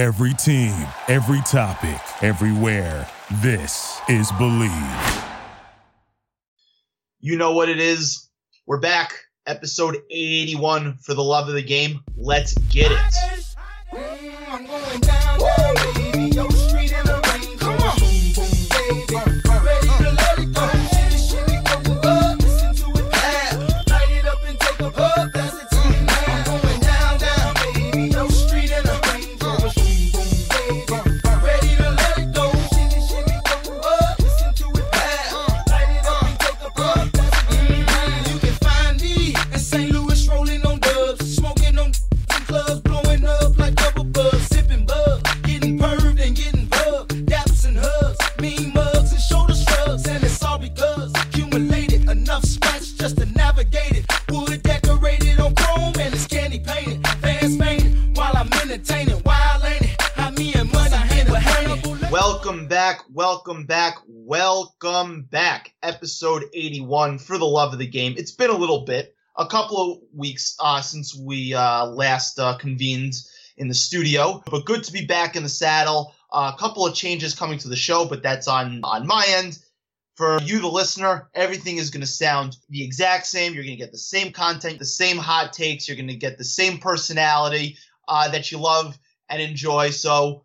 Every team, every topic, everywhere. This is Believe. You know what it is. We're back. Episode 81 for the love of the game. Let's get it. Episode 81 for the love of the game. It's been a little bit, a couple of weeks uh, since we uh, last uh, convened in the studio, but good to be back in the saddle. a couple of changes coming to the show, but that's on on my end. For you, the listener, everything is going to sound the exact same. You're going to get the same content, the same hot takes. You're going to get the same personality uh, that you love and enjoy. So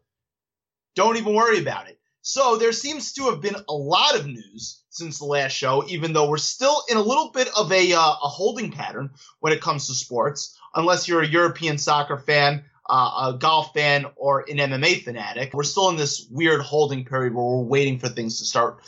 don't even worry about it. So there seems to have been a lot of news since the last show, even though we're still in a little bit of a, uh, a holding pattern when it comes to sports, unless you're a European soccer fan. Uh, a golf fan or an MMA fanatic. We're still in this weird holding period where we're waiting for things to start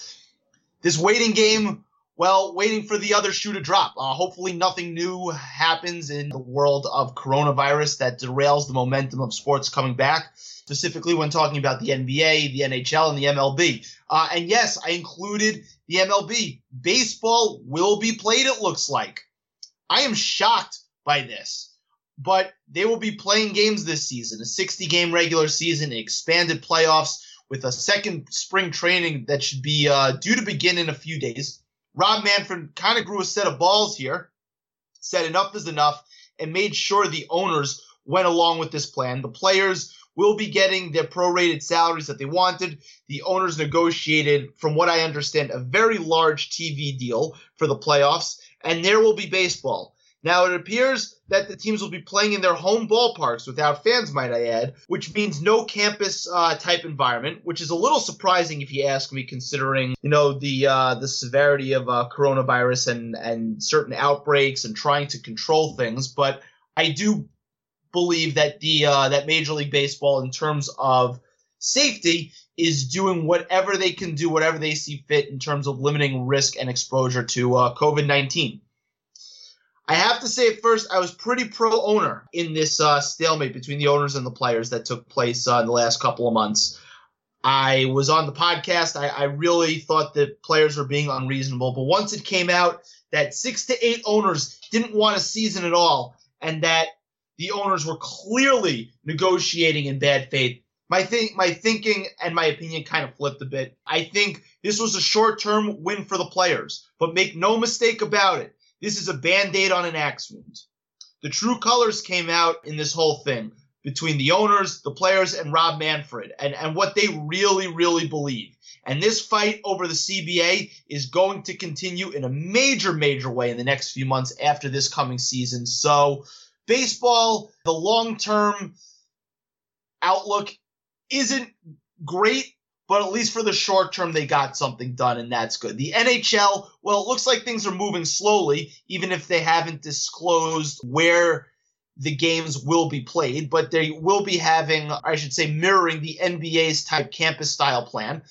this waiting game, well, waiting for the other shoe to drop. Uh, hopefully, nothing new happens in the world of coronavirus that derails the momentum of sports coming back, specifically when talking about the NBA, the NHL, and the MLB. Uh, and yes, I included the MLB. Baseball will be played, it looks like. I am shocked by this. But they will be playing games this season, a 60 game regular season, expanded playoffs with a second spring training that should be uh, due to begin in a few days. Rob Manfred kind of grew a set of balls here, said enough is enough, and made sure the owners went along with this plan. The players will be getting their prorated salaries that they wanted. The owners negotiated, from what I understand, a very large TV deal for the playoffs, and there will be baseball. Now, it appears that the teams will be playing in their home ballparks without fans, might I add, which means no campus uh, type environment, which is a little surprising if you ask me, considering you know the uh, the severity of uh, coronavirus and and certain outbreaks and trying to control things. But I do believe that the uh, that Major League Baseball, in terms of safety, is doing whatever they can do, whatever they see fit in terms of limiting risk and exposure to uh, COVID nineteen. I have to say at first, I was pretty pro owner in this uh, stalemate between the owners and the players that took place uh, in the last couple of months. I was on the podcast. I, I, really thought that players were being unreasonable. But once it came out that six to eight owners didn't want a season at all and that the owners were clearly negotiating in bad faith, my, my thinking and my opinion kind of flipped a bit. I think this was a short term win for the players. But make no mistake about it this is a band aid on an axe wound. The true colors came out in this whole thing between the owners, the players, and Rob Manfred, and, and what they really, really believe. And this fight over the CBA is going to continue in a major, major way in the next few months after this coming season. So, baseball, the long term outlook isn't great but at least for the short term, they got something done, and that's good. The NHL, well, it looks like things are moving slowly, even if they haven't disclosed where the games will be played, but they will be having, I should say, mirroring the NBA's type campus style plan.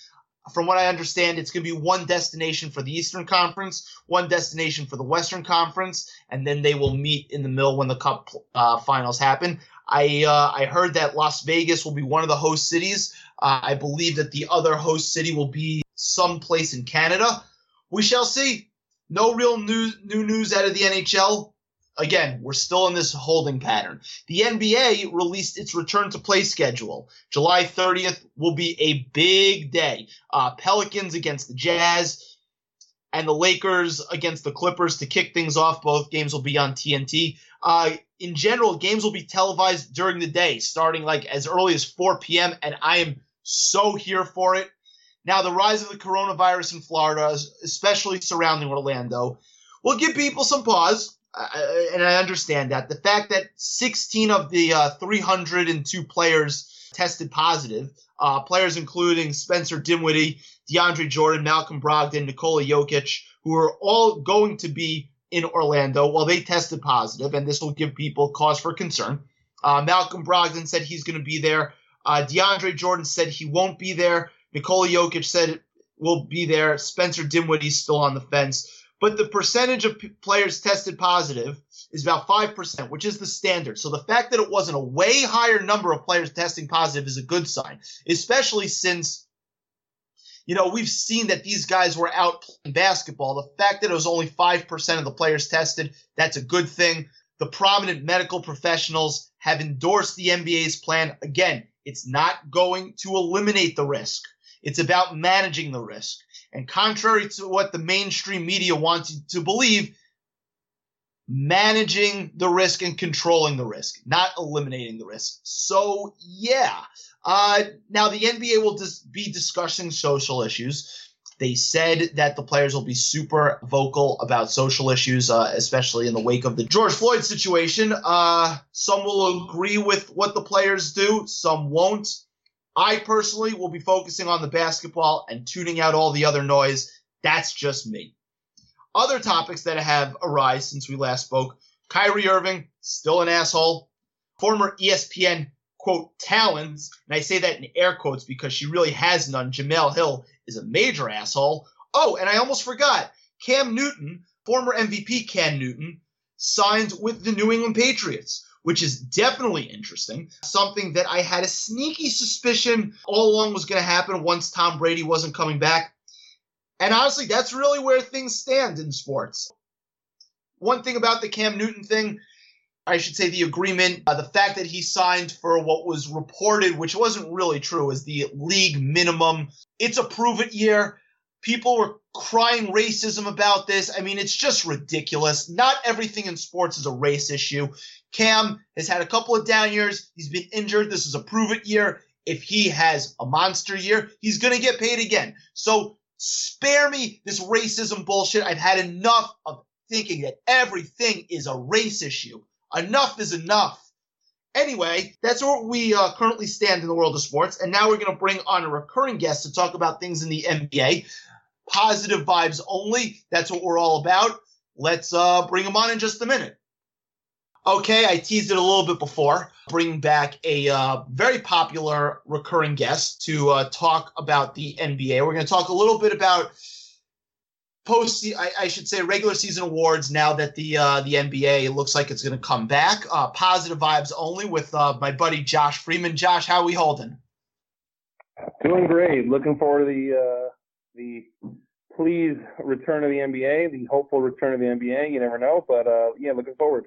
From what I understand, it's going to be one destination for the Eastern Conference, one destination for the Western Conference, and then they will meet in the middle when the Cup uh, finals happen. I uh, I heard that Las Vegas will be one of the host cities. Uh, I believe that the other host city will be someplace in Canada. We shall see. No real new new news out of the NHL. Again, we're still in this holding pattern. The NBA released its return to play schedule. July 30th will be a big day. Uh, Pelicans against the Jazz and the Lakers against the Clippers to kick things off. Both games will be on TNT. Uh, in general, games will be televised during the day, starting like as early as 4 p.m., and I am so here for it. Now, the rise of the coronavirus in Florida, especially surrounding Orlando, will give people some pause, and I understand that. The fact that 16 of the uh, 302 players tested positive, uh, players including Spencer Dinwiddie, DeAndre Jordan, Malcolm Brogdon, Nikola Jokic, who are all going to be in Orlando, well, they tested positive, and this will give people cause for concern. Uh, Malcolm Brogdon said he's going to be there. Uh, DeAndre Jordan said he won't be there. Nikola Jokic said will be there. Spencer Dinwiddie's still on the fence. But the percentage of p- players tested positive is about 5%, which is the standard. So the fact that it wasn't a way higher number of players testing positive is a good sign, especially since you know, we've seen that these guys were out playing basketball. The fact that it was only 5% of the players tested, that's a good thing. The prominent medical professionals have endorsed the NBA's plan. Again, it's not going to eliminate the risk. It's about managing the risk. And contrary to what the mainstream media wants you to believe, managing the risk and controlling the risk, not eliminating the risk. So, yeah, uh, now, the NBA will dis- be discussing social issues. They said that the players will be super vocal about social issues, uh, especially in the wake of the George Floyd situation. Uh, some will agree with what the players do, some won't. I personally will be focusing on the basketball and tuning out all the other noise. That's just me. Other topics that have arisen since we last spoke Kyrie Irving, still an asshole. Former ESPN quote talents, and I say that in air quotes because she really has none. Jemele Hill is a major asshole. Oh, and I almost forgot. Cam Newton, former MVP Cam Newton, signed with the New England Patriots, which is definitely interesting. Something that I had a sneaky suspicion all along was going to happen once Tom Brady wasn't coming back. And honestly, that's really where things stand in sports. One thing about the Cam Newton thing, I should say the agreement, uh, the fact that he signed for what was reported, which wasn't really true, is the league minimum. It's a prove it year. People were crying racism about this. I mean, it's just ridiculous. Not everything in sports is a race issue. Cam has had a couple of down years. He's been injured. This is a prove it year. If he has a monster year, he's going to get paid again. So spare me this racism bullshit. I've had enough of thinking that everything is a race issue. Enough is enough. Anyway, that's where we uh, currently stand in the world of sports. And now we're going to bring on a recurring guest to talk about things in the NBA. Positive vibes only. That's what we're all about. Let's uh, bring him on in just a minute. Okay, I teased it a little bit before. Bringing back a uh, very popular recurring guest to uh, talk about the NBA. We're going to talk a little bit about post I, I, should say regular season awards now that the uh, the NBA looks like it's going to come back. Uh, positive vibes only with uh, my buddy Josh Freeman. Josh, how are we holding? Doing great. Looking forward to the uh, the please return of the NBA, the hopeful return of the NBA. You never know, but uh, yeah, looking forward.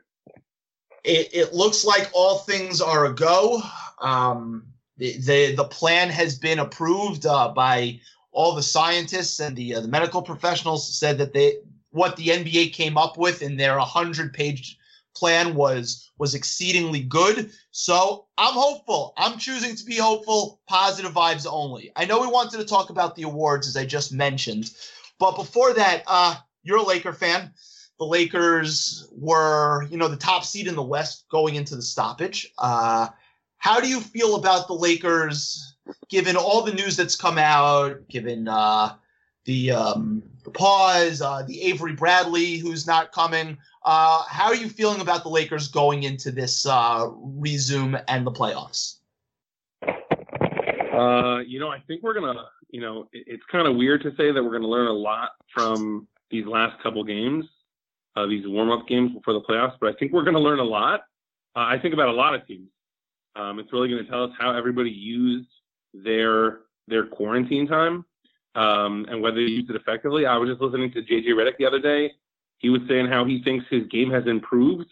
It, it looks like all things are a go. Um, the, the the plan has been approved uh, by all the scientists and the uh, the medical professionals said that they what the NBA came up with in their 100 page plan was was exceedingly good. So I'm hopeful. I'm choosing to be hopeful. Positive vibes only. I know we wanted to talk about the awards as I just mentioned, but before that, uh, you're a Laker fan. The Lakers were, you know, the top seed in the West going into the stoppage. Uh, how do you feel about the Lakers given all the news that's come out, given uh, the um, the pause, uh, the Avery Bradley who's not coming. Uh, how are you feeling about the Lakers going into this uh, resume and the playoffs? Uh, you know, I think we're gonna. You know, it, it's kind of weird to say that we're gonna learn a lot from these last couple games, uh, these warm-up games before the playoffs. But I think we're gonna learn a lot. I think about a lot of teams. Um, it's really going to tell us how everybody used their their quarantine time um, and whether they used it effectively. I was just listening to JJ Redick the other day. He was saying how he thinks his game has improved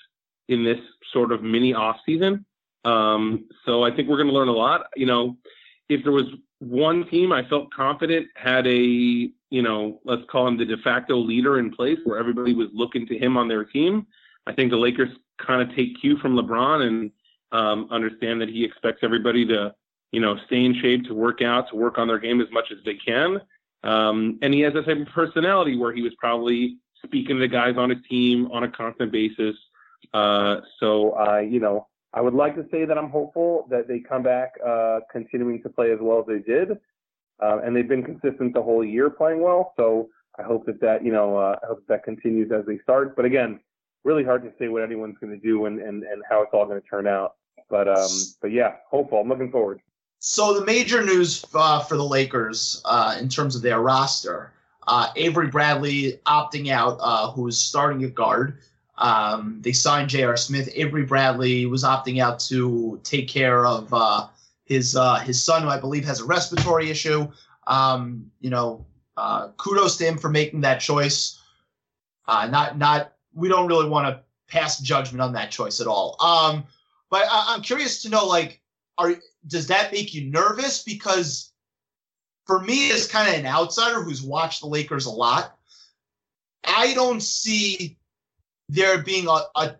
in this sort of mini off season. Um, so I think we're going to learn a lot. You know, if there was one team I felt confident had a, you know, let's call him the de facto leader in place where everybody was looking to him on their team, I think the Lakers kind of take cue from LeBron and um, understand that he expects everybody to, you know, stay in shape, to work out, to work on their game as much as they can. Um, and he has that type of personality where he was probably speaking to the guys on his team on a constant basis. Uh, so, uh, you know, I would like to say that I'm hopeful that they come back uh, continuing to play as well as they did. Uh, and they've been consistent the whole year playing well. So I hope that that, you know, uh, I hope that continues as they start. But again, really hard to say what anyone's going to do and, and, and how it's all going to turn out. But um, but yeah, hopeful. I'm looking forward. So the major news uh, for the Lakers uh, in terms of their roster, uh, Avery Bradley opting out, uh, who is starting at guard. Um, they signed J.R. Smith. Avery Bradley was opting out to take care of uh, his uh, his son, who I believe has a respiratory issue. Um, you know, kudos to him for making that choice. not not we don't really want to pass judgment on that choice at all. Um, but I, am curious to know, like, are does that make you nervous? Because for me, as kind of an outsider who's watched the Lakers a lot, I don't see there being a, a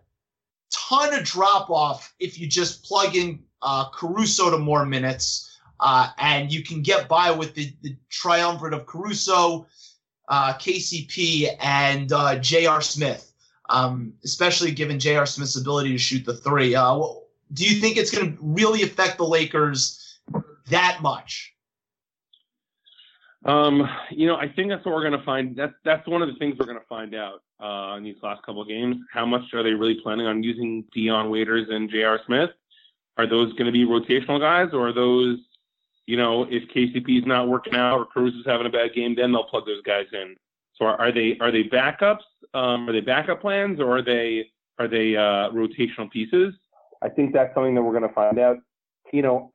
ton of drop off if you just plug in uh, Caruso to more minutes, uh, and you can get by with the, the triumvirate of Caruso, uh, KCP, and uh, J.R. Smith um, especially given J.R. Smith's ability to shoot the three. Uh, do you think it's going to really affect the Lakers that much? Um, you know, I think that's what we're going to find. That's that's one of the things we're going to find out uh, in these last couple of games. How much are they really planning on using Dion Waiters and J.R. Smith? Are those going to be rotational guys, or are those, you know, if KCP is not working out or Cruz is having a bad game, then they'll plug those guys in? So are, are they are they backups? Um, are they backup plans or are they are they uh, rotational pieces? I think that's something that we're going to find out. You know,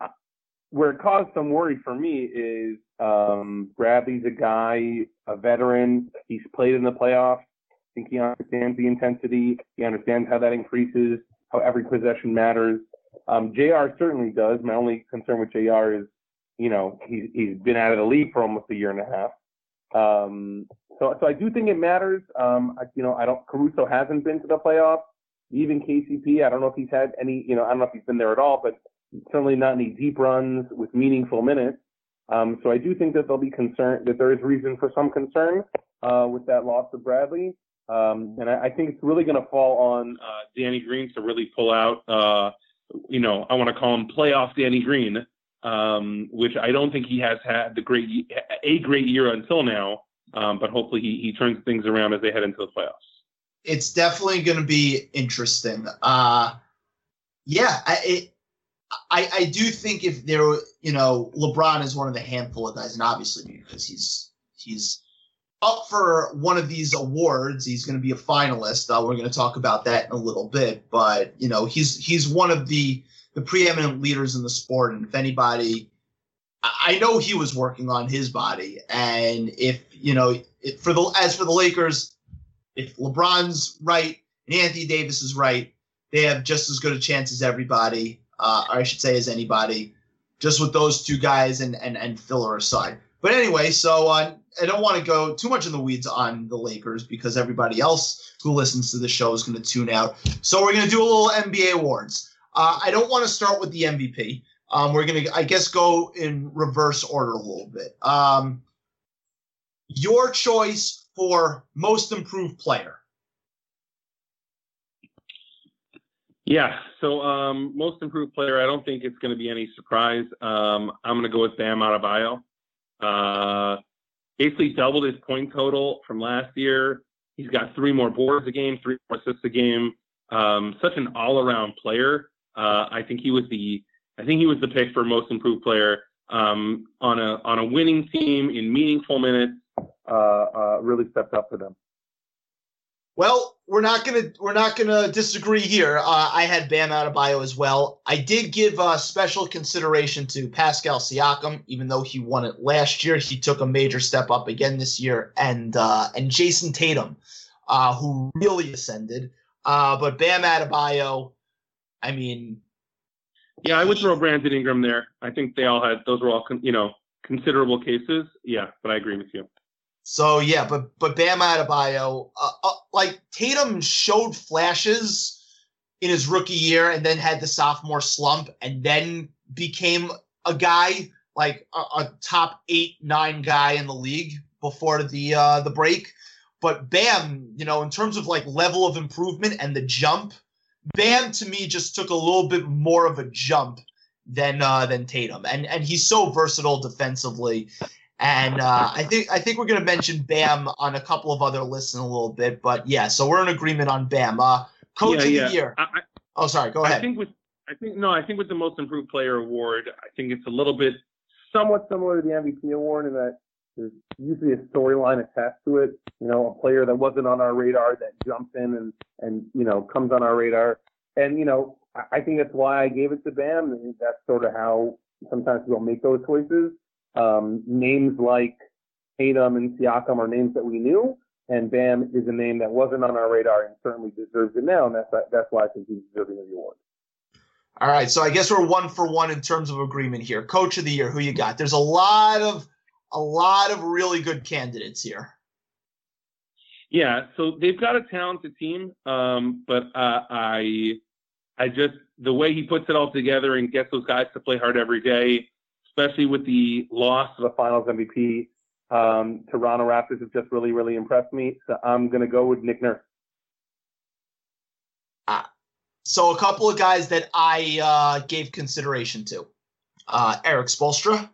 where it caused some worry for me is um, Bradley's a guy, a veteran. He's played in the playoffs. I think he understands the intensity. He understands how that increases, how every possession matters. Um, JR certainly does. My only concern with JR is, you know, he's, he's been out of the league for almost a year and a half. Um, so, so I do think it matters. Um, I, you know, I don't. Caruso hasn't been to the playoffs. Even KCP, I don't know if he's had any. You know, I don't know if he's been there at all, but certainly not any deep runs with meaningful minutes. Um, so I do think that there'll be concern that there is reason for some concern uh, with that loss of Bradley. Um, and I, I, think it's really going to fall on uh, Danny Green to really pull out. Uh, you know, I want to call him playoff Danny Green, um, which I don't think he has had the great a great year until now. Um, but hopefully he, he turns things around as they head into the playoffs. It's definitely going to be interesting. Uh, yeah, I, it, I, I do think if there, you know, LeBron is one of the handful of guys, and obviously because he's he's up for one of these awards, he's going to be a finalist. Uh, we're going to talk about that in a little bit, but you know, he's he's one of the the preeminent leaders in the sport, and if anybody I know he was working on his body, and if you know, it, for the as for the Lakers, if LeBron's right and Anthony Davis is right, they have just as good a chance as everybody, uh, or I should say, as anybody, just with those two guys and and and filler aside. But anyway, so uh, I don't want to go too much in the weeds on the Lakers because everybody else who listens to the show is going to tune out. So we're going to do a little NBA awards. Uh, I don't want to start with the MVP. Um, we're gonna, I guess, go in reverse order a little bit. Um, your choice for most improved player. Yeah. So um, most improved player, I don't think it's going to be any surprise. Um, I'm going to go with Bam Adebayo. Uh, basically doubled his point total from last year. He's got three more boards a game, three more assists a game. Um, such an all-around player. Uh, I think he was the I think he was the pick for most improved player um, on a on a winning team in meaningful minutes. Uh, uh, really stepped up for them. Well, we're not gonna we're not gonna disagree here. Uh, I had Bam Adebayo as well. I did give uh, special consideration to Pascal Siakam, even though he won it last year. He took a major step up again this year, and uh, and Jayson Tatum, uh, who really ascended. Uh, but Bam Adebayo, I mean, yeah, I would throw Brandon Ingram there. I think they all had those were all you know considerable cases. Yeah, but I agree with you. So yeah, but but Bam Adebayo, uh, uh, like Tatum showed flashes in his rookie year and then had the sophomore slump and then became a guy like a, a top eight, nine guy in the league before the uh, the break. But Bam, you know, in terms of like level of improvement and the jump, Bam to me just took a little bit more of a jump than uh, than Tatum, and and he's so versatile defensively. And uh, I think I think we're going to mention Bam on a couple of other lists in a little bit, but yeah. So we're in agreement on Bam. Uh, Coach yeah, of yeah. the year. I, I, oh, sorry. Go ahead. I think with I think no, I think with the most improved player award, I think it's a little bit somewhat similar to the MVP award in that there's usually a storyline attached to it. You know, a player that wasn't on our radar that jumps in and and you know comes on our radar. And you know, I, I think that's why I gave it to Bam. That's sort of how sometimes people make those choices. Um, names like Tatum and Siakam are names that we knew, and Bam is a name that wasn't on our radar and certainly deserves it now. And that's that's why I think he's deserving of the award. All right, so I guess we're one for one in terms of agreement here. Coach of the year, who you got? There's a lot of a lot of really good candidates here. Yeah, so they've got a talented team, um, but uh, I, I just the way he puts it all together and gets those guys to play hard every day, especially with the loss of the Finals MVP. Um, Toronto Raptors have just really, really impressed me. So I'm going to go with Nick Nurse. Uh, so a couple of guys that I uh, gave consideration to. Uh, Erik Spoelstra.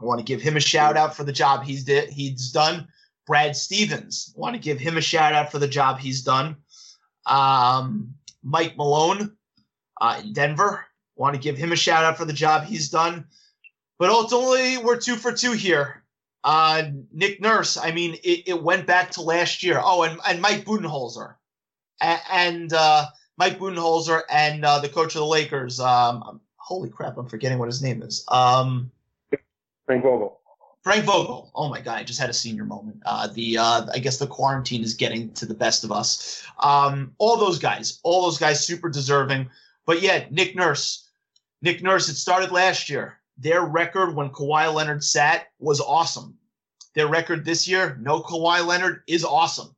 I want to give him a shout out for the job he's did he's done. Brad Stevens. I want to give him a shout out for the job he's done. Um, Mike Malone uh, in Denver. I want to give him a shout out for the job he's done. But ultimately, we're two for two here. Uh, Nick Nurse. I mean, it, it went back to last year. Oh, and, and Mike Budenholzer. A- and uh, Mike Budenholzer and uh, the coach of the Lakers. Um, holy crap, I'm forgetting what his name is. Um, Frank Vogel. Frank Vogel. Oh my god, I just had a senior moment. Uh, the uh, I guess the quarantine is getting to the best of us. Um, all those guys, all those guys, super deserving. But yeah, Nick Nurse. Nick Nurse. It started last year. Their record when Kawhi Leonard sat was awesome. Their record this year, no Kawhi Leonard, is awesome.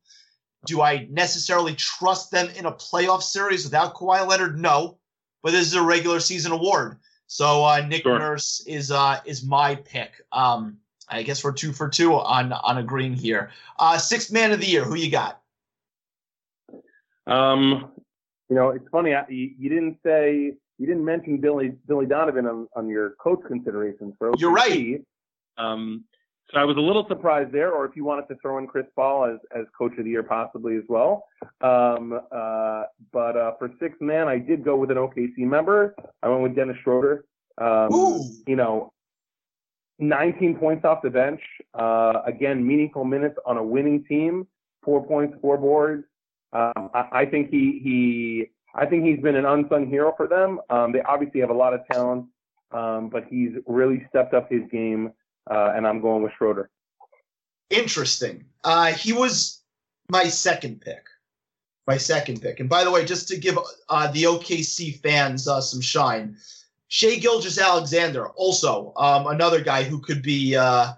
Do I necessarily trust them in a playoff series without Kawhi Leonard? No, but this is a regular season award. So uh, Nick Sure. Nurse is uh, is my pick. Um, I guess we're two for two on on agreeing here. Uh, sixth man of the year, who you got? Um, you know, it's funny. I, you, you didn't say you didn't mention Billy Billy Donovan on, on your coach considerations for OKC. You're right. Um, so I was a little surprised there, or if you wanted to throw in Chris Paul as, as coach of the year possibly as well. Um, uh, but uh, for sixth man, I did go with an OKC member. I went with Dennis Schroeder. Um, Ooh. you know, 19 points off the bench. Uh, again, meaningful minutes on a winning team. Four points, four boards. Um, I, I think he he I think he's been an unsung hero for them. Um, they obviously have a lot of talent, um, but he's really stepped up his game, uh, and I'm going with Schroeder. Interesting. Uh, he was my second pick. My second pick. And by the way, just to give uh, the OKC fans uh, some shine, Shai Gilgeous Alexander, also um, another guy who could be uh,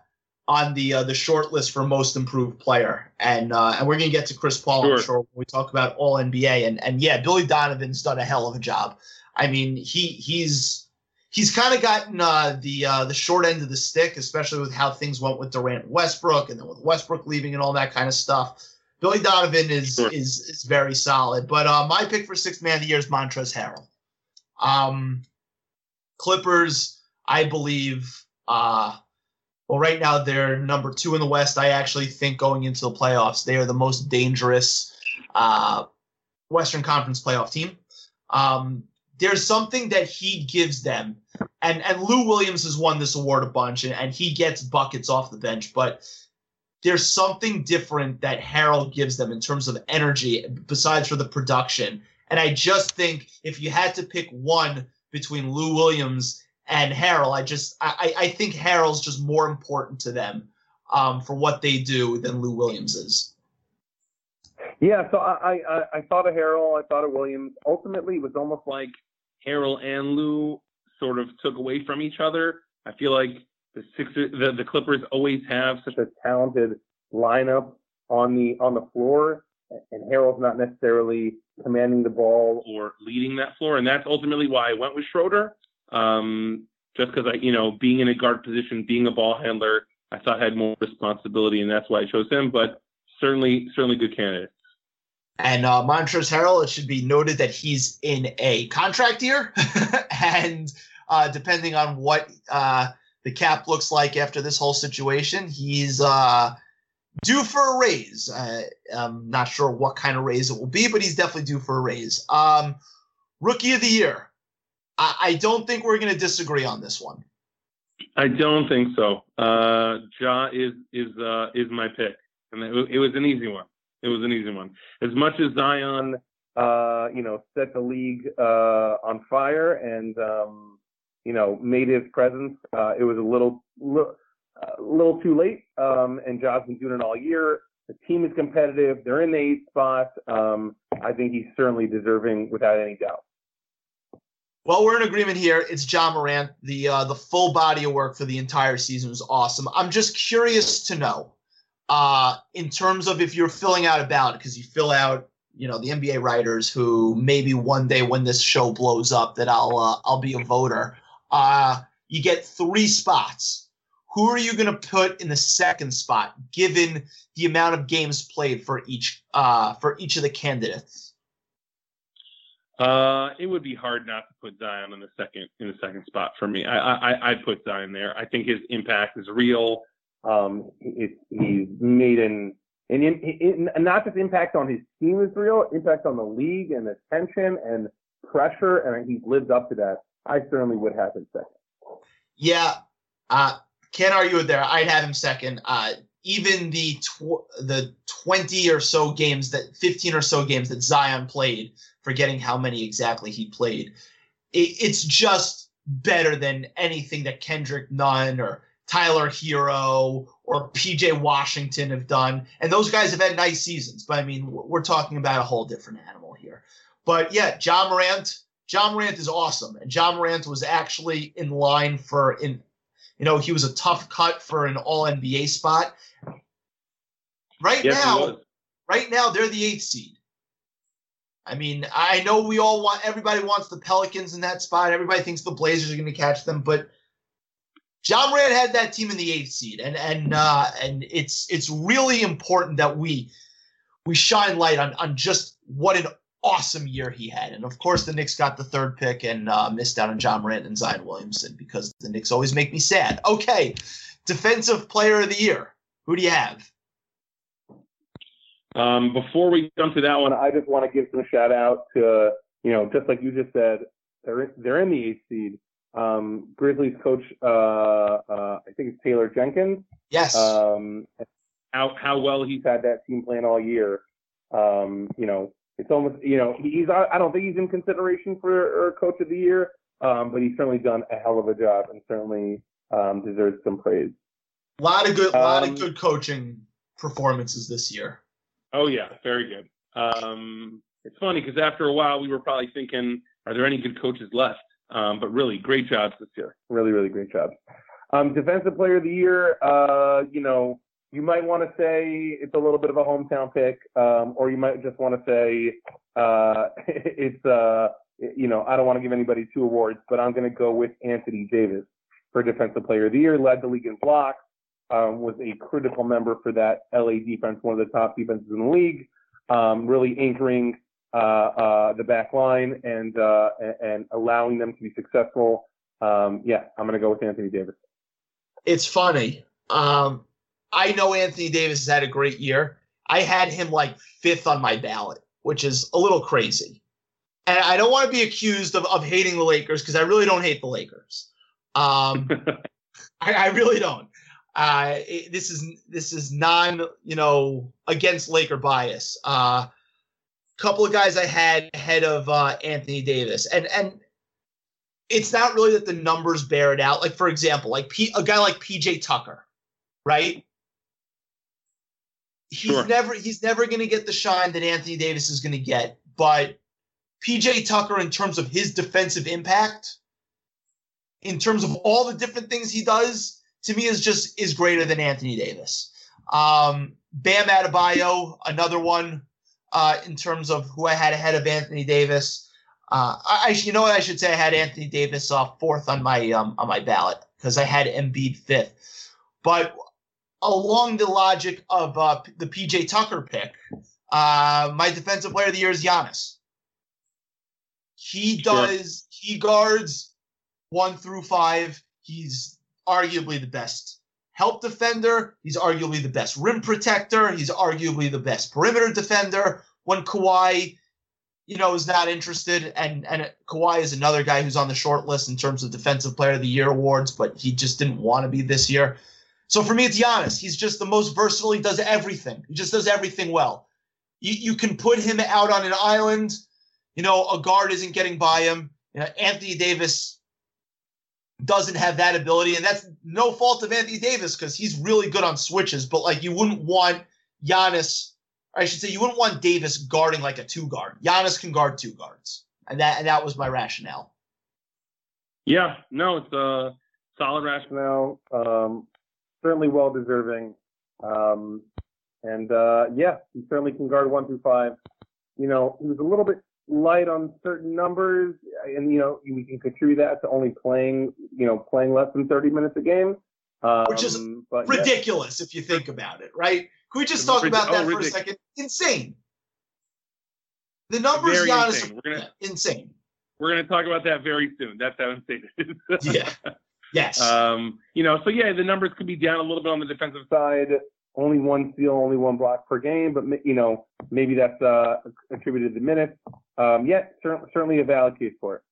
on the uh, the short list for most improved player. And uh, and we're gonna get to Chris Paul, I'm Sure. sure, when we talk about All NBA. And and yeah, Billy Donovan's done a hell of a job. I mean, he he's he's kind of gotten uh, the uh, the short end of the stick, especially with how things went with Durant and Westbrook, and then with Westbrook leaving and all that kind of stuff. Billy Donovan is Sure. is is very solid. But uh, my pick for sixth man of the year is Montrezl Harrell. Um, Clippers, I believe. Uh, well, right now they're number two in the West. I actually think going into the playoffs, they are the most dangerous uh, Western Conference playoff team. Um, there's something that he gives them, and and Lou Williams has won this award a bunch, and, and he gets buckets off the bench, but there's something different that Harrell gives them in terms of energy, besides for the production. And I just think if you had to pick one between Lou Williams and Harrell, I just I, I think Harrell's just more important to them um, for what they do than Lou Williams is. Yeah, so I, I, I thought of Harrell, I thought of Williams. Ultimately, it was almost like Harrell and Lou sort of took away from each other. I feel like the Sixers, the, the Clippers always have such a talented lineup on the on the floor, and Harrell's not necessarily commanding the ball or leading that floor, and that's ultimately why I went with Schroeder. Um, just because I, you know, being in a guard position, being a ball handler, I thought I had more responsibility, and that's why I chose him. But certainly, certainly good candidate. And uh, Montrezl Harrell, it should be noted that he's in a contract year, and uh, depending on what uh, the cap looks like after this whole situation, he's uh, due for a raise. I'm not sure what kind of raise it will be, but he's definitely due for a raise. Um, rookie of the year. I, I don't think we're going to disagree on this one. I don't think so. Uh, Ja is is uh, is my pick, and it, it was an easy one. It was an easy one. As much as Zion, uh, you know, set the league uh, on fire and um, you know made his presence, uh, it was a little little, uh, little too late. Um, and Ja's been doing it all year. The team is competitive. They're in the eighth spot. Um, I think he's certainly deserving, without any doubt. Well, we're in agreement here. It's Ja Morant. The uh, the full body of work for the entire season was awesome. I'm just curious to know, uh, in terms of if you're filling out a ballot, because you fill out, you know, the NBA writers who maybe one day when this show blows up that I'll uh, I'll be a voter. Uh, you get three spots. Who are you going to put in the second spot, given the amount of games played for each uh, for each of the candidates? Uh, it would be hard not to put Zion in the second in the second spot for me. I I I'd put Zion there. I think his impact is real. Um, it, he's made an and in, in, not just impact on his team is real, impact on the league and attention and pressure, and he's lived up to that. I certainly would have him second. Yeah, uh, can't argue with there. I'd have him second. Uh, even the tw- the twenty or so games that fifteen or so games that Zion played forgetting how many exactly he played. It, it's just better than anything that Kendrick Nunn or Tyler Herro or PJ Washington have done. And those guys have had nice seasons, but I mean, we're talking about a whole different animal here. But yeah, Ja Morant, Ja Morant is awesome. And Ja Morant was actually in line for in you know, he was a tough cut for an all NBA spot. Right yes, now, right now they're the eighth seed. I mean, I know we all want everybody wants the Pelicans in that spot. Everybody thinks the Blazers are going to catch them, but Ja Morant had that team in the eighth seed, and and uh, and it's it's really important that we we shine light on on just what an awesome year he had. And of course, the Knicks got the third pick and uh, missed out on Ja Morant and Zion Williamson because the Knicks always make me sad. Okay, defensive player of the year. Who do you have? Um, before we jump to that one, I just want to give some shout out to, you know, just like you just said, they're, they're in the eighth seed. Um, Grizzlies coach, uh, uh, I think it's Taylor Jenkins. Yes. Um, how, how well he's had that team playing all year. Um, you know, it's almost, you know, he's, I don't think he's in consideration for coach of the year, um, but he's certainly done a hell of a job and certainly um, deserves some praise. A lot of good, a lot of um, good coaching performances this year. Oh yeah, very good. Um, it's funny because after a while we were probably thinking, are there any good coaches left? Um, but really, great jobs this year. Really, really great jobs. Um, defensive player of the year, uh, you know, you might want to say it's a little bit of a hometown pick, um, or you might just want to say uh, it's, uh, you know, I don't want to give anybody two awards, but I'm going to go with Anthony Davis for defensive player of the year. Led the league in blocks, um, was a critical member for that LA defense, one of the top defenses in the league, um, really anchoring uh, uh, the back line and uh, and allowing them to be successful. Um, yeah, I'm going to go with Anthony Davis. It's funny. Um, I know Anthony Davis has had a great year. I had him like fifth on my ballot, which is a little crazy. And I don't want to be accused of, of hating the Lakers because I really don't hate the Lakers. Um, I, I really don't. Uh, it, this is this is non you know against Laker bias. A uh, couple of guys I had ahead of uh, Anthony Davis, and and it's not really that the numbers bear it out. Like for example, like P, a guy like PJ Tucker, right? He's sure. never he's never going to get the shine that Anthony Davis is going to get, but PJ Tucker, in terms of his defensive impact, in terms of all the different things he does to me is just is greater than Anthony Davis. Um, Bam Adebayo, another one. uh, in terms of who I had ahead of Anthony Davis. Uh, I, I you know what I should say I had Anthony Davis uh, fourth on my um, on my ballot because I had Embiid fifth, but along the logic of uh, the PJ Tucker pick, uh, my defensive player of the year is Giannis. He Sure. does he guards one through five. He's arguably the best help defender. He's arguably the best rim protector. He's arguably the best perimeter defender. When Kawhi, you know, is not interested, and and Kawhi is another guy who's on the short list in terms of defensive player of the year awards, but he just didn't want to be this year. So for me, it's Giannis. He's just the most versatile. He does everything. He just does everything well. You you can put him out on an island. You know, a guard isn't getting by him. You know, Anthony Davis doesn't have that ability, and that's no fault of Anthony Davis because he's really good on switches. But like, you wouldn't want Giannis, I should say, you wouldn't want Davis guarding like a two guard. Giannis can guard two guards, and that and that was my rationale. Yeah, no, it's a solid rationale. Um, certainly well deserving. Um, and uh, yeah, he certainly can guard one through five. You know, he was a little bit light on certain numbers, and you know, we can contribute that to only playing, you know, playing less than 30 minutes a game. Um, Which is but yeah. Ridiculous if you think about it, right? Can we just Rid- talk about oh, that for a second? Insane. The numbers Very Giannis insane. We're gonna- yeah, insane. We're going to talk about that very soon. That's how insane it is. Yeah. Yes. Um, you know, so yeah, the numbers could be down a little bit on the defensive side. Only one steal, only one block per game, but you know, maybe that's uh, attributed to minutes. Um, yeah, cer- certainly a valid case for it.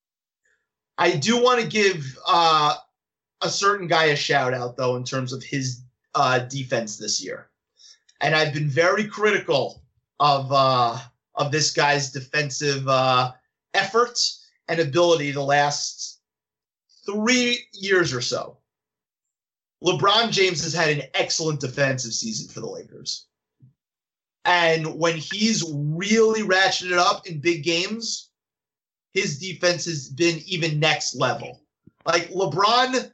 I do want to give uh, a certain guy a shout out though in terms of his uh, defense this year, and I've been very critical of uh, of this guy's defensive uh, efforts and ability the last three years or so. LeBron James has had an excellent defensive season for the Lakers. And when he's really ratcheted up in big games, his defense has been even next level. Like LeBron,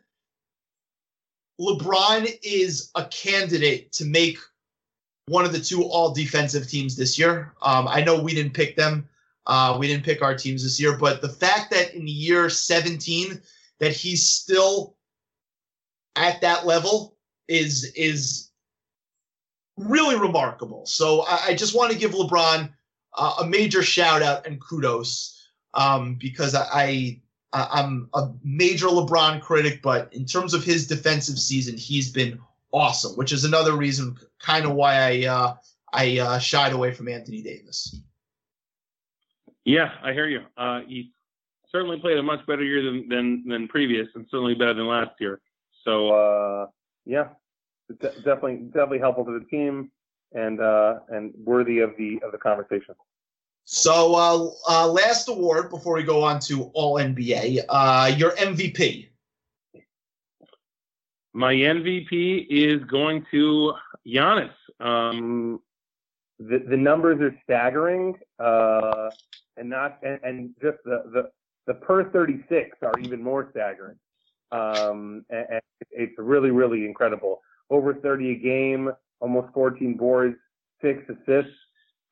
LeBron is a candidate to make one of the two all defensive teams this year. Um, I know we didn't pick them. Uh, we didn't pick our teams this year, but the fact that in year 17 that he's still at that level is is really remarkable. So I, I just want to give LeBron uh, a major shout out and kudos um, because I, I I'm a major LeBron critic, but in terms of his defensive season, he's been awesome, which is another reason kind of why I uh, I uh, shied away from Anthony Davis. Yeah, I hear you. Uh, certainly played a much better year than than, than previous, and certainly better than last year. So uh, yeah, de- definitely definitely helpful to the team and uh, and worthy of the of the conversation. So uh, uh, last award before we go on to All NBA, uh, your MVP. My MVP is going to Giannis. Um, the the numbers are staggering, uh, and not and, and just the, the the per thirty six are even more staggering. Um, and, and it's really really incredible. Over thirty a game, almost fourteen boards, six assists.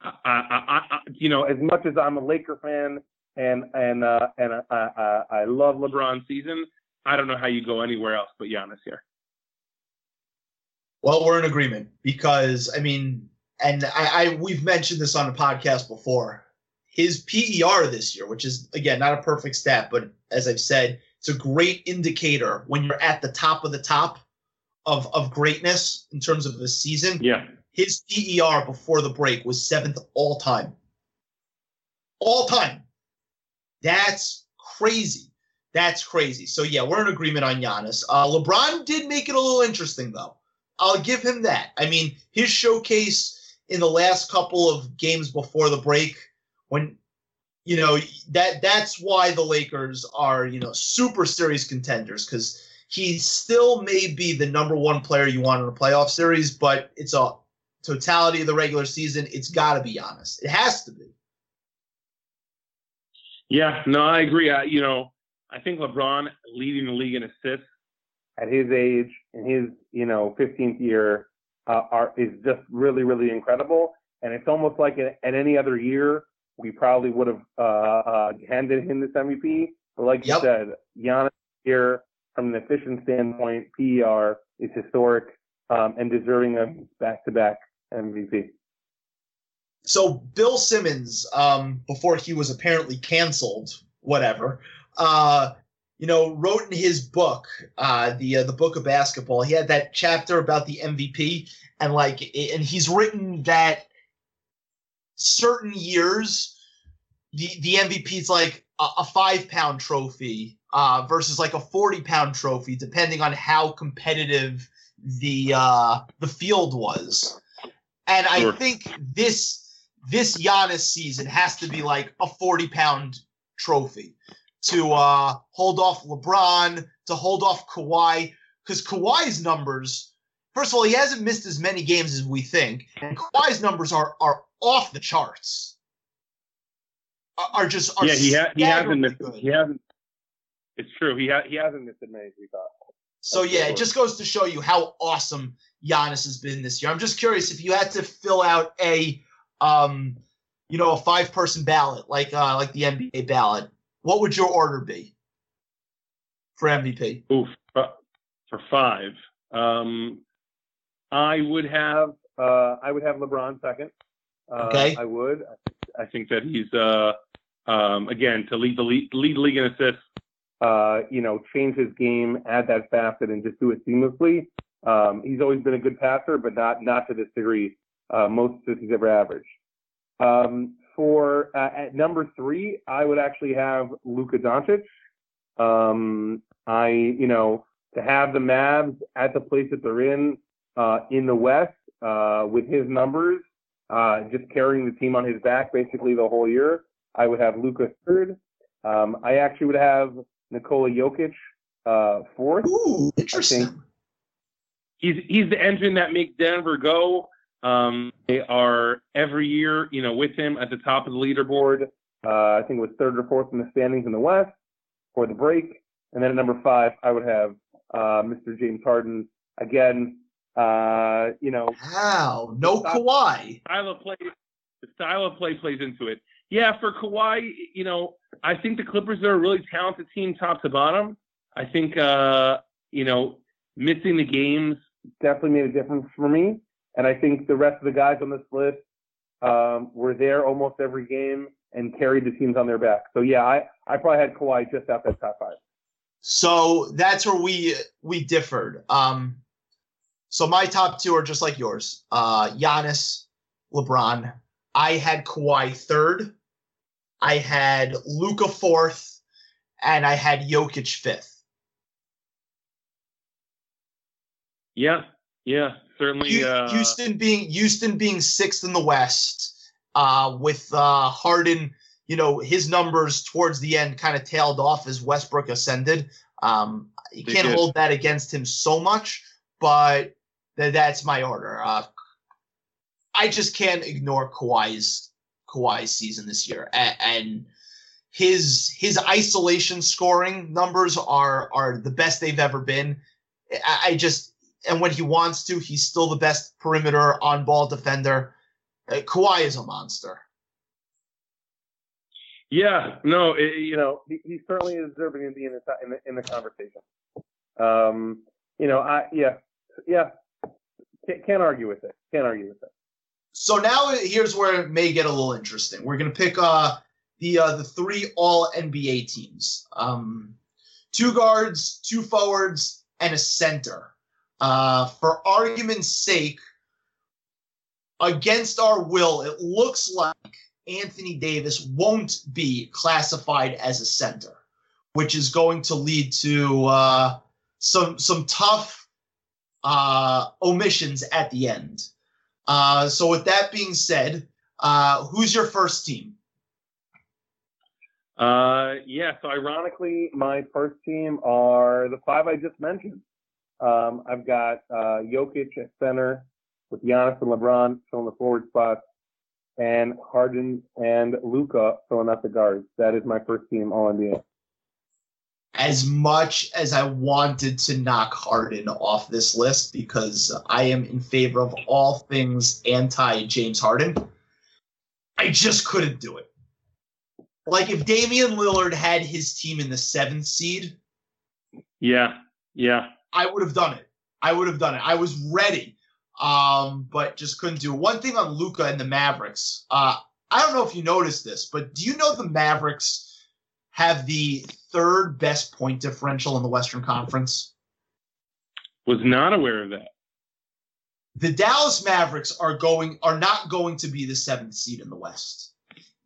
I, I, I, you know, as much as I'm a Laker fan and and uh, and I, I, I love LeBron's season, I don't know how you go anywhere else but Giannis here. Well, we're in agreement because I mean, and I, I we've mentioned this on the podcast before. His PER this year, which is again not a perfect stat, but as I've said, it's a great indicator when you're at the top of the top of of greatness in terms of the season. Yeah. His PER before the break was seventh all time. All time. That's crazy. That's crazy. So yeah, we're in agreement on Giannis. Uh, LeBron did make it a little interesting though. I'll give him that. I mean, his showcase in the last couple of games before the break, when you know that that's why the Lakers are you know super serious contenders because he still may be the number one player you want in a playoff series, but it's a totality of the regular season. It's got to be Giannis. It has to be. Yeah, no, I agree. I, you know, I think LeBron leading the league in assists at his age in his, you know, 15th year uh, are is just really, really incredible. and it's almost like in, in any other year we probably would have uh, uh, handed him this MVP. But like Yep. you said, Giannis here from an efficient standpoint, PER is historic um, and deserving of back-to-back MVP. So Bill Simmons, um, before he was apparently canceled, whatever, uh, you know, wrote in his book, uh, the uh, the book of basketball. He had that chapter about the MVP, and like, and he's written that certain years, the the MVP is like a, a five pound trophy uh, versus like a forty pound trophy, depending on how competitive the uh, the field was. And I Sure. think this this Giannis season has to be like a 40 pound trophy to uh, hold off LeBron, to hold off Kawhi, because Kawhi's numbers, first of all, he hasn't missed as many games as we think, and Kawhi's numbers are are off the charts. Are, are just are yeah, he, ha- he hasn't missed. good. He hasn't. It's true. He ha- he hasn't missed as many as we thought. So yeah, it just goes to show you how awesome Giannis has been this year. I'm just curious if you had to fill out a, um, you know, a five person ballot like uh, like the NBA ballot, what would your order be for MVP? Oof, uh, for five. Um, I would have. Uh, I would have LeBron second. Uh, Okay. I would. I think that he's uh, um, again to lead the lead, lead the league in assists. uh, you know, change his game, add that facet, and just do it seamlessly. Um, he's always been a good passer, but not not to this degree. Uh, most assists he's ever averaged. Um, for uh, at number three, I would actually have Luka Doncic. Um, I, you know, to have the Mavs at the place that they're in uh, in the West uh, with his numbers, uh, just carrying the team on his back basically the whole year. I would have Luka third. Um, I actually would have Nikola Jokic uh, fourth. Ooh, interesting. He's he's the engine that makes Denver go. Um, they are every year, you know, with him at the top of the leaderboard. Uh, I think it was third or fourth in the standings in the West for the break. And then at number five, I would have uh, Mr. James Harden. Again, uh, you know, how no Stop. Kawhi. style of play, the style of play plays into it. Yeah, for Kawhi, you know, I think the Clippers are a really talented team, top to bottom. I think, uh, you know, missing the games. definitely made a difference for me. And I think the rest of the guys on this list um, were there almost every game and carried the teams on their back. So yeah, I, I probably had Kawhi just out that top five. So that's where we we differed. Um, so my top two are just like yours. Uh, Giannis, LeBron. I had Kawhi third. I had Luka fourth, and I had Jokic fifth. Yeah, yeah, certainly. Uh, Houston being Houston being sixth in the West, uh, with uh, Harden, you know, his numbers towards the end kind of tailed off as Westbrook ascended. Um, you can't hold that against him so much, but th- that's my order. Uh, I just can't ignore Kawhi's Kawhi's season this year, A- and his his isolation scoring numbers are are the best they've ever been. I, I just and when he wants to, he's still the best perimeter on ball defender. Uh, Kawhi is a monster. yeah, no, it, you know, he, he certainly is deserving to be in the in the, in the conversation. Um, you know, I yeah, yeah, can't, argue with it. Can't argue with it. So now here's where it may get a little interesting. We're gonna pick uh the uh, the three All NBA teams. Um, two guards, two forwards, and a center. Uh, for argument's sake, against our will, it looks like Anthony Davis won't be classified as a center, which is going to lead to uh, some some tough uh, omissions at the end. Uh, so with that being said, uh, who's your first team? uh, yeah. So Ironically, my first team are the five I just mentioned. Um, I've got uh, Jokic at center with Giannis and LeBron filling the forward spots, and Harden and Luka filling out the guards. That is my first team All NBA. As much as I wanted to knock Harden off this list because I am in favor of all things anti James Harden, I just couldn't do it. Like if Damian Lillard had his team in the seventh seed, Yeah, yeah. I would have done it. I would have done it. I was ready, um, but just couldn't do it. One thing on Luka and the Mavericks. Uh, I don't know if you noticed this, but do you know the Mavericks have the third best point differential in the Western Conference? Was not aware of that. The Dallas Mavericks are going are not going to be the seventh seed in the West.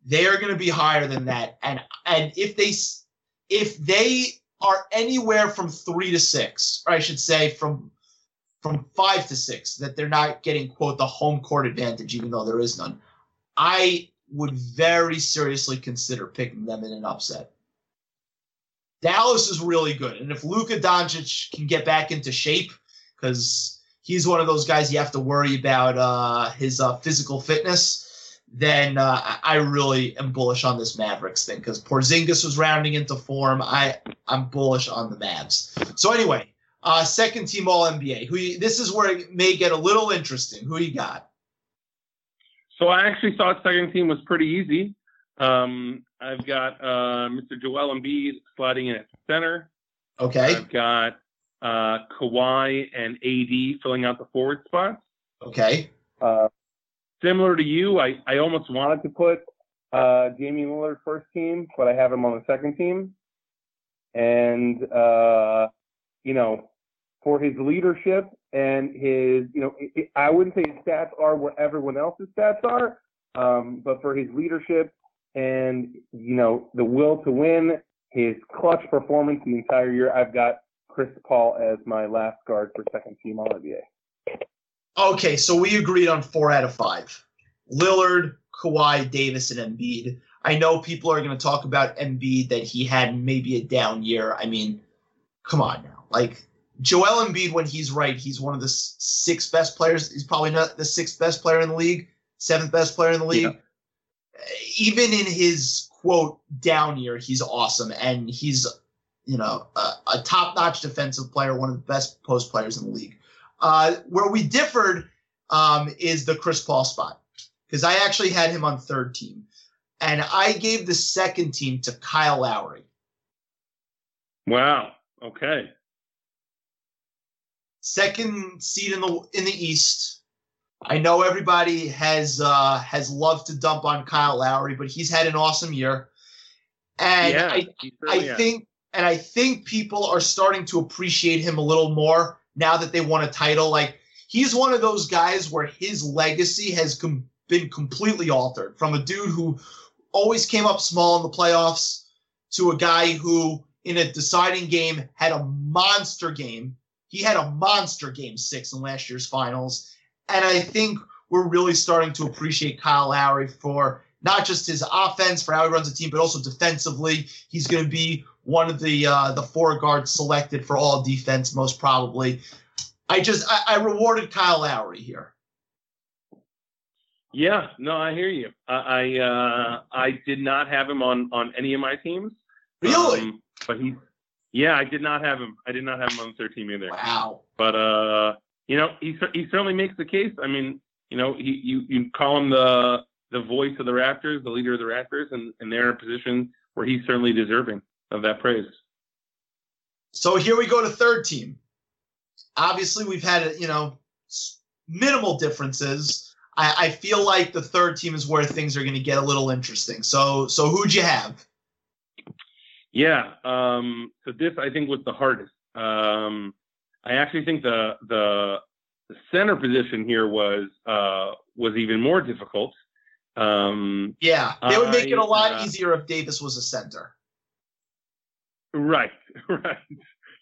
They are going to be higher than that, and and if they if they are anywhere from three to six, or I should say from from five to six, that they're not getting quote the home court advantage, even though there is none. I would very seriously consider picking them in an upset. Dallas is really good, and if Luka Doncic can get back into shape, because he's one of those guys you have to worry about uh, his uh, physical fitness, then uh, I really am bullish on this Mavericks thing because Porzingis was rounding into form. I I'm bullish on the Mavs. So anyway, uh, second team All NBA. Who you, this is where it may get a little interesting. Who you got? So I actually thought second team was pretty easy. Um, I've got uh, Mr. Joel Embiid sliding in at center. Okay, I've got uh, Kawhi and AD filling out the forward spots. okay, Uh, Similar to you, I, I almost wanted to put uh, Jamie Lillard first team, but I have him on the second team. And, uh, you know, for his leadership and his, you know, it, it- I wouldn't say his stats are where everyone else's stats are, um, but for his leadership and, you know, the will to win, his clutch performance the entire year, I've got Chris Paul as my last guard for second team All NBA. okay. So we agreed on four out of five: Lillard, Kawhi, Davis, and Embiid. I know people are going to talk about Embiid that he had maybe a down year. I mean, come on now. Like Joel Embiid, when he's right, he's one of the six best players. He's probably not the sixth best player in the league, seventh best player in the league. Even in his quote down year, he's awesome, and he's you know a, a top-notch defensive player, one of the best post players in the league. Uh, where we differed um, is the Chris Paul spot because I actually had him on third team, and I gave the second team to Kyle Lowry. wow. Okay. second seed in the in the East. I know everybody has uh, has loved to dump on Kyle Lowry, but he's had an awesome year, and yeah. I, he I think and I think people are starting to appreciate him a little more now that they won a title. Like he's one of those guys where his legacy has com- been completely altered from a dude who always came up small in the playoffs to a guy who in a deciding game had a monster game. He had a monster game six in last year's finals. And I think we're really starting to appreciate Kyle Lowry for not just his offense, for how he runs the team, but also defensively. He's going to be one of the uh, the four guards selected for all defense, most probably. I just I, I rewarded Kyle Lowry here. Yeah, no, I hear you. I I, uh, I did not have him on on any of my teams. Really? Um, but he, yeah, I did not have him. I did not have him on the third team either. wow. But uh, you know, he he certainly makes the case. I mean, you know, he you you call him the the voice of the Raptors, the leader of the Raptors, and and they're in a position where he's certainly deserving of that praise. So here we go to third team. Obviously, we've had you know minimal differences. I, I feel like the third team is where things are going to get a little interesting. So so who'd you have? Yeah. Um, so this I think was the hardest. Um, I actually think the the center position here was uh, was even more difficult. Um, Yeah, they would make it a lot uh, easier if Davis was a center. right, right.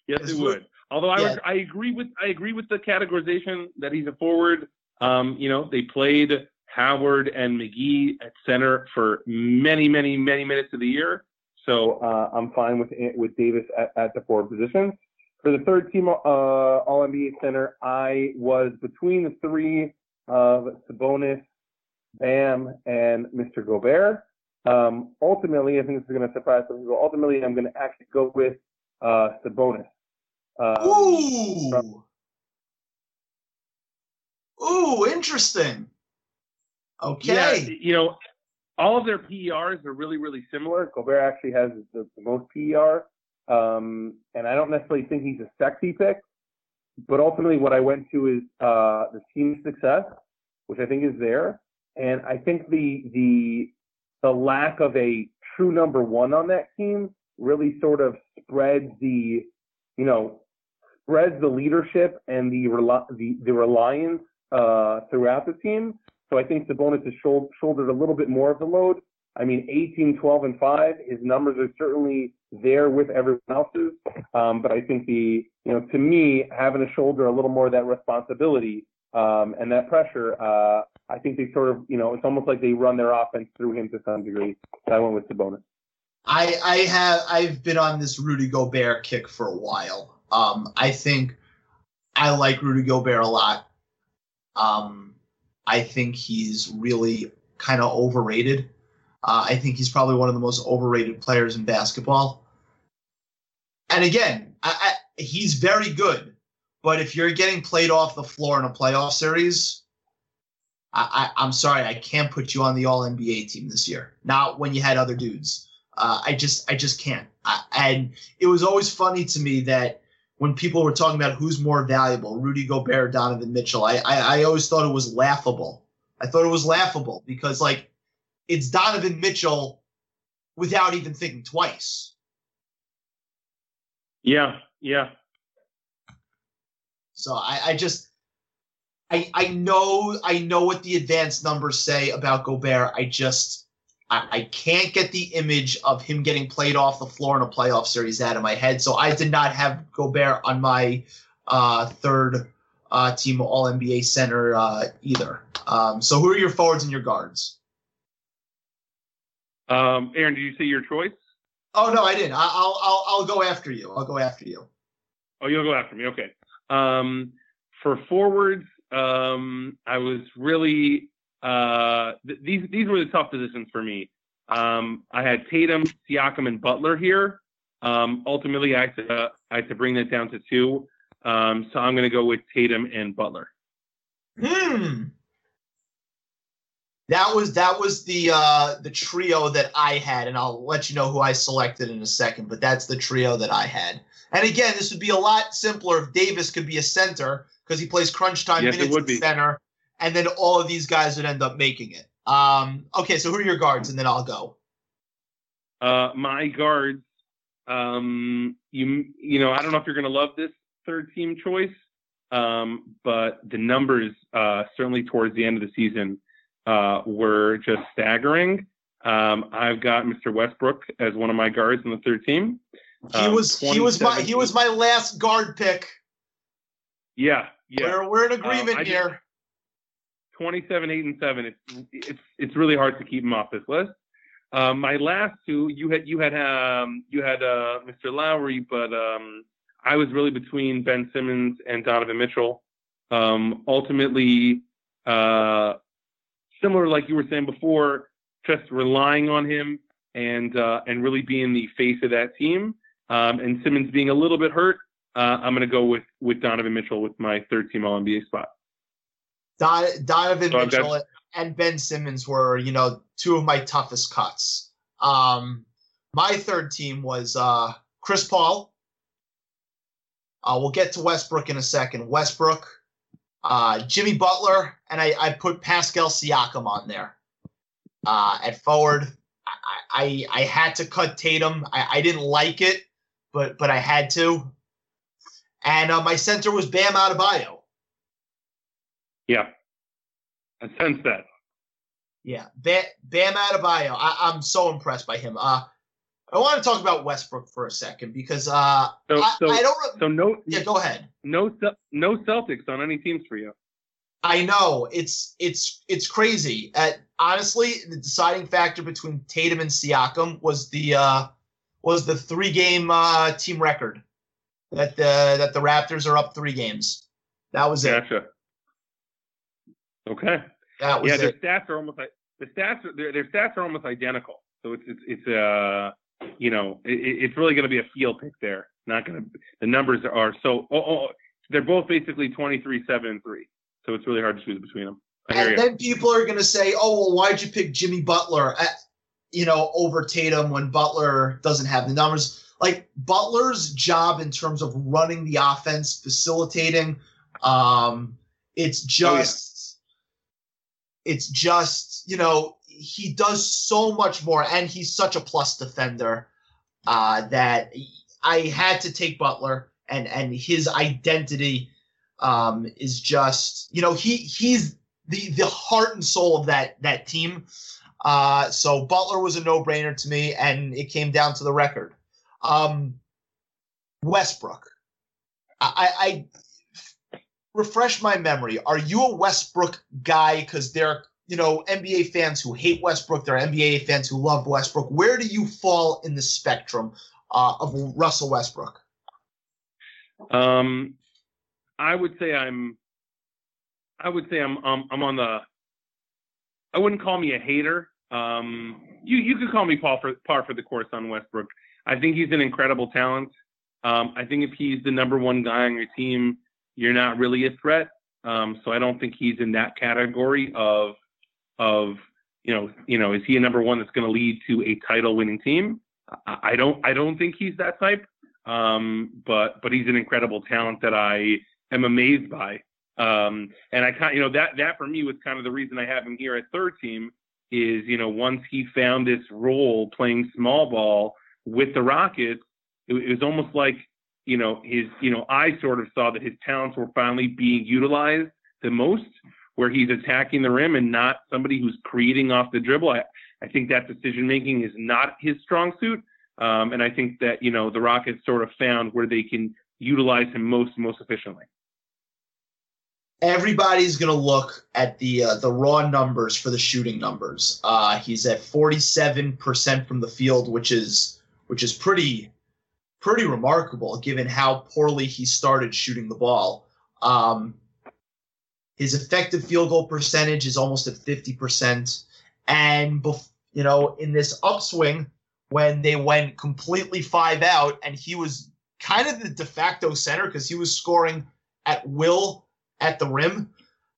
Yes, Yes, it would. Although I yeah. would, I agree with I agree with the categorization that he's a forward. Um, you know, they played Howard and McGee at center for many, many, many minutes of the year. So uh, I'm fine with with Davis at, at the forward position. For the third team uh, All NBA center, I was between the three of Sabonis, Bam, and Mr. Gobert. Um, ultimately, I think this is going to surprise some people. Ultimately, I'm going to actually go with uh, Sabonis. Um, Ooh. Ooh, interesting. Okay. Yeah, Okay. you know, all of their PERs are really, really similar. Gobert actually has the, the most PER, um, and I don't necessarily think he's a sexy pick, but ultimately what I went to is uh, the team success, which I think is there, and I think the the the lack of a true number one on that team really sort of spreads the, you know, spreads the leadership and the rel- the, the reliance uh, throughout the team. So I think Sabonis has shoul- shouldered a little bit more of the load. I mean, 18, 12, and 5, his numbers are certainly there with everyone else's. Um, but I think the, you know, to me, having to shoulder a little more of that responsibility um, and that pressure, uh, I think they sort of, you know, it's almost like they run their offense through him to some degree. So I went with Sabonis. I I have I've been on this Rudy Gobert kick for a while. Um, I think I like Rudy Gobert a lot. Um, I think he's really kind of overrated. Uh, I think he's probably one of the most overrated players in basketball. And again, I, I, he's very good, but if you're getting played off the floor in a playoff series, I, I'm sorry, I can't put you on the All NBA team this year. Not when you had other dudes. Uh, I just I just can't. I, and it was always funny to me that when people were talking about who's more valuable, Rudy Gobert, Donovan Mitchell, I, I I always thought it was laughable. I thought it was laughable because like it's Donovan Mitchell without even thinking twice. Yeah, yeah. So I, I just I I know I know what the advanced numbers say about Gobert. I just I, I can't get the image of him getting played off the floor in a playoff series out of my head. So I did not have Gobert on my uh, third uh, team All NBA center uh, either. Um, so who are your forwards and your guards? Um, Aaron, did you see your choice? Oh no, I didn't. I, I'll I'll I'll go after you. I'll go after you. Oh, you'll go after me. Okay. Um, for forwards, um, I was really uh, th- these these were the tough positions for me. Um, I had Tatum, Siakam, and Butler here. Um, ultimately, I had to I had to bring that down to two. Um, so I'm going to go with Tatum and Butler. Hmm. That was that was the uh, the trio that I had, and I'll let you know who I selected in a second. But that's the trio that I had. And again, this would be a lot simpler if Davis could be a center because he plays crunch time Yes, minutes at center, and then all of these guys would end up making it. Um, okay, so who are your guards, and then I'll go. Uh, my guards, um, you you know, I don't know if you're going to love this third team choice, um, but the numbers uh, certainly towards the end of the season uh, were just staggering. Um, I've got Mr. Westbrook as one of my guards in the third team. He Um, was he was my he was my last guard pick. Yeah, yeah. We're we're in agreement just- here. 27, 8, and 7. It's it's it's really hard to keep them off this list. Um, my last two, you had you had um, you had uh, Mr. Lowry, but um, I was really between Ben Simmons and Donovan Mitchell. Um, ultimately, uh, similar like you were saying before, just relying on him and uh, and really being the face of that team. Um, and Simmons being a little bit hurt, uh, I'm going to go with with Donovan Mitchell with my third team All NBA spot. Don, Donovan So I've got- Mitchell and Ben Simmons were, you know, two of my toughest cuts. Um, my third team was uh, Chris Paul. Uh, we'll get to Westbrook in a second. Westbrook, uh, Jimmy Butler, and I, I put Pascal Siakam on there. Uh, at forward, I, I I had to cut Tatum. I, I didn't like it, but but I had to. And uh, my center was Bam Adebayo. Yeah. I sense that. Yeah, Bam, Bam Adebayo. I, I'm so impressed by him. Uh, I want to talk about Westbrook for a second because uh, So I, so I don't. re- so no Yeah, go ahead. no no Celtics on any teams for you. I know it's it's it's crazy. At honestly, the deciding factor between Tatum and Siakam was the uh, was the three game uh, team record that the that the Raptors are up three games. That was it. Gotcha. Okay. That was Yeah, their stats are almost like the stats are their, their stats are almost identical. So it's it's it's uh you know, it, it's really going to be a feel pick there. Not going to. The numbers are so. Oh, oh, they're both basically 23, seven, and three. So it's really hard to choose between them. And then people are going to say, "Oh, well, why'd you pick Jimmy Butler?" At, you know, over Tatum when Butler doesn't have the numbers. Like Butler's job in terms of running the offense, facilitating, um, it's just, oh, yeah. it's just, you know, he does so much more, and he's such a plus defender uh, that I had to take Butler, and and his identity um, is just, you know, he he's the the heart and soul of that that team. Uh, so Butler was a no brainer to me, and it came down to the record. Um, Westbrook, I, I refresh my memory. Are you a Westbrook guy? Because there you know NBA fans who hate Westbrook. There are NBA fans who love Westbrook. Where do you fall in the spectrum uh, of Russell Westbrook? Um, I would say I'm. I would say I'm. Um, I'm on the I wouldn't call me a hater. Um, you you could call me par for par for the course on Westbrook. I think he's an incredible talent. Um, I think if he's the number one guy on your team, you're not really a threat. Um, so I don't think he's in that category of of you know you know is he a number one that's going to lead to a title winning team? I, don't I don't think he's that type. Um, but but he's an incredible talent that I am amazed by. Um, and I kind, you know, that that for me was kind of the reason I have him here at third team. Is you know once he found this role playing small ball with the Rockets, it, it was almost like you know his you know I sort of saw that his talents were finally being utilized the most, where he's attacking the rim and not somebody who's creating off the dribble. I, I think that decision making is not his strong suit. Um, and I think that you know the Rockets sort of found where they can utilize him most most efficiently everybody's going to look at the uh, the raw numbers for the shooting numbers. Uh, he's at 47% from the field, which is which is pretty pretty remarkable given how poorly he started shooting the ball. Um, his effective field goal percentage is almost at 50%. And, you know, in this upswing, when they went completely five out and he was kind of the de facto center because he was scoring at will at the rim.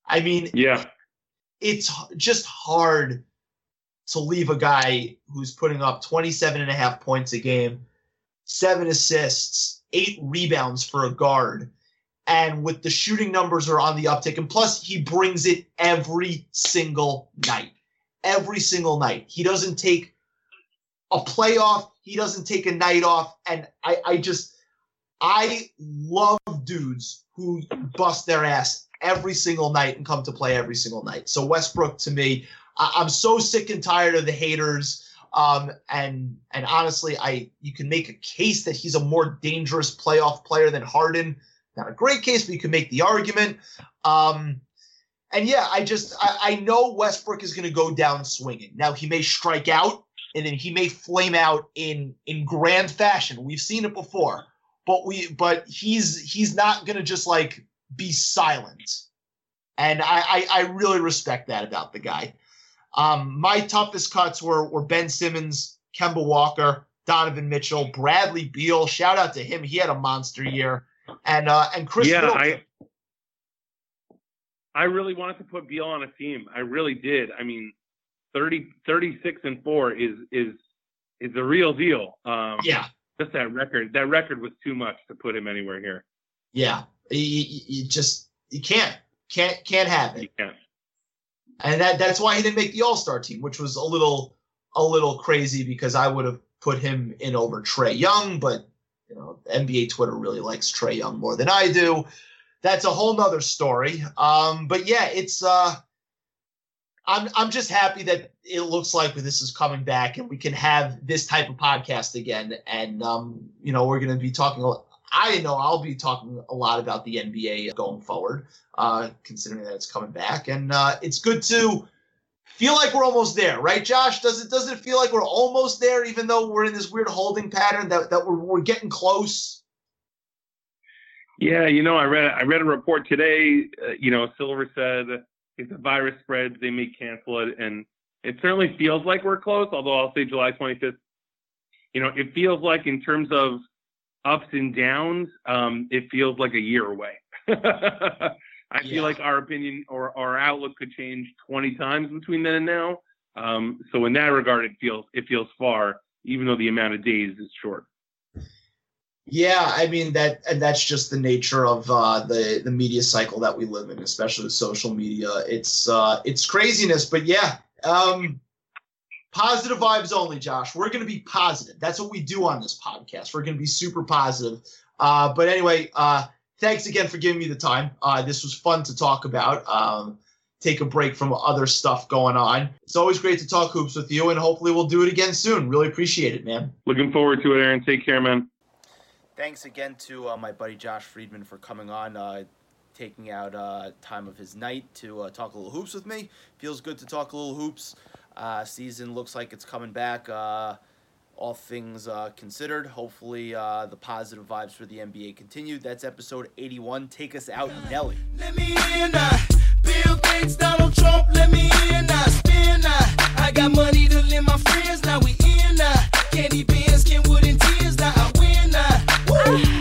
I mean, yeah, it's just hard to leave a guy who's putting up 27 and a half points a game, seven assists, eight rebounds for a guard. And with the shooting numbers are on the uptick. And plus, he brings it every single night. Every single night. He doesn't take a playoff, he doesn't take a night off. And I, I just, I love dudes who bust their ass every single night and come to play every single night. So Westbrook to me, I, am so sick and tired of the haters. Um, and and honestly, I you can make a case that he's a more dangerous playoff player than Harden. Not a great case, but you can make the argument. Um, and yeah, I just I, I know Westbrook is going to go down swinging. Now he may strike out, and then he may flame out in in grand fashion. We've seen it before but we but he's he's not gonna just like be silent. And I, I, I really respect that about the guy. Um, my toughest cuts were were Ben Simmons, Kemba Walker, Donovan Mitchell, Bradley Beal. Shout out to him. He had a monster year. And uh and Chris Yeah, Middleton. I I really wanted to put Beal on a team. I really did. I mean, 30, 36 and 4 is is is a real deal. Um, yeah just that record. That record was too much to put him anywhere here. Yeah, you, you just you can't can't can't have it. You can't. And that that's why he didn't make the All Star team, which was a little a little crazy because I would have put him in over Trae Young, but you know NBA Twitter really likes Trae Young more than I do. That's a whole nother story. Um, but yeah, it's uh, I'm I'm just happy that it looks like this is coming back and we can have this type of podcast again. And um, you know, we're to be talking. I know I'll be talking a lot about the NBA going forward, uh, considering that it's coming back, and uh, it's good to feel like we're almost there, right, Josh? Does it does it feel like we're almost there, even though we're in this weird holding pattern that that we're we're getting close? Yeah, you know, I read I read a report today. Uh, you know, Silver said if the virus spreads, they may cancel it. And it certainly feels like we're close, although I'll say July 25th you know, it feels like in terms of ups and downs, um, it feels like a year away. I Yeah. feel like our opinion or our outlook could change 20 times between then and now. Um, so in that regard, it feels it feels far, even though the amount of days is short. Yeah, I mean that, and that's just the nature of uh, the the media cycle that we live in, especially with social media. It's uh, it's craziness, but yeah, um, positive vibes only, Josh. We're gonna be positive. That's what we do on this podcast. We're gonna be super positive. Uh, but anyway, uh, thanks again for giving me the time. Uh, this was fun to talk about. Um, take a break from other stuff going on. It's always great to talk hoops with you, and hopefully we'll do it again soon. Really appreciate it, man. Looking forward to it, Aaron. Take care, man. Thanks again to uh, my buddy Josh Friedman for coming on, uh, taking out uh, time of his night to uh, talk a little hoops with me. Feels good to talk a little hoops. Uh, season looks like it's coming back. Uh, all things uh, considered, hopefully uh, the positive vibes for the NBA continue. That's episode 81. Take us out, Nelly. Let me in now. Bill Gates, Donald Trump, let me in now. Spin now. I got money to lend my friends, now we in. Candy beans, Kenwood and tears, now I win. Woo!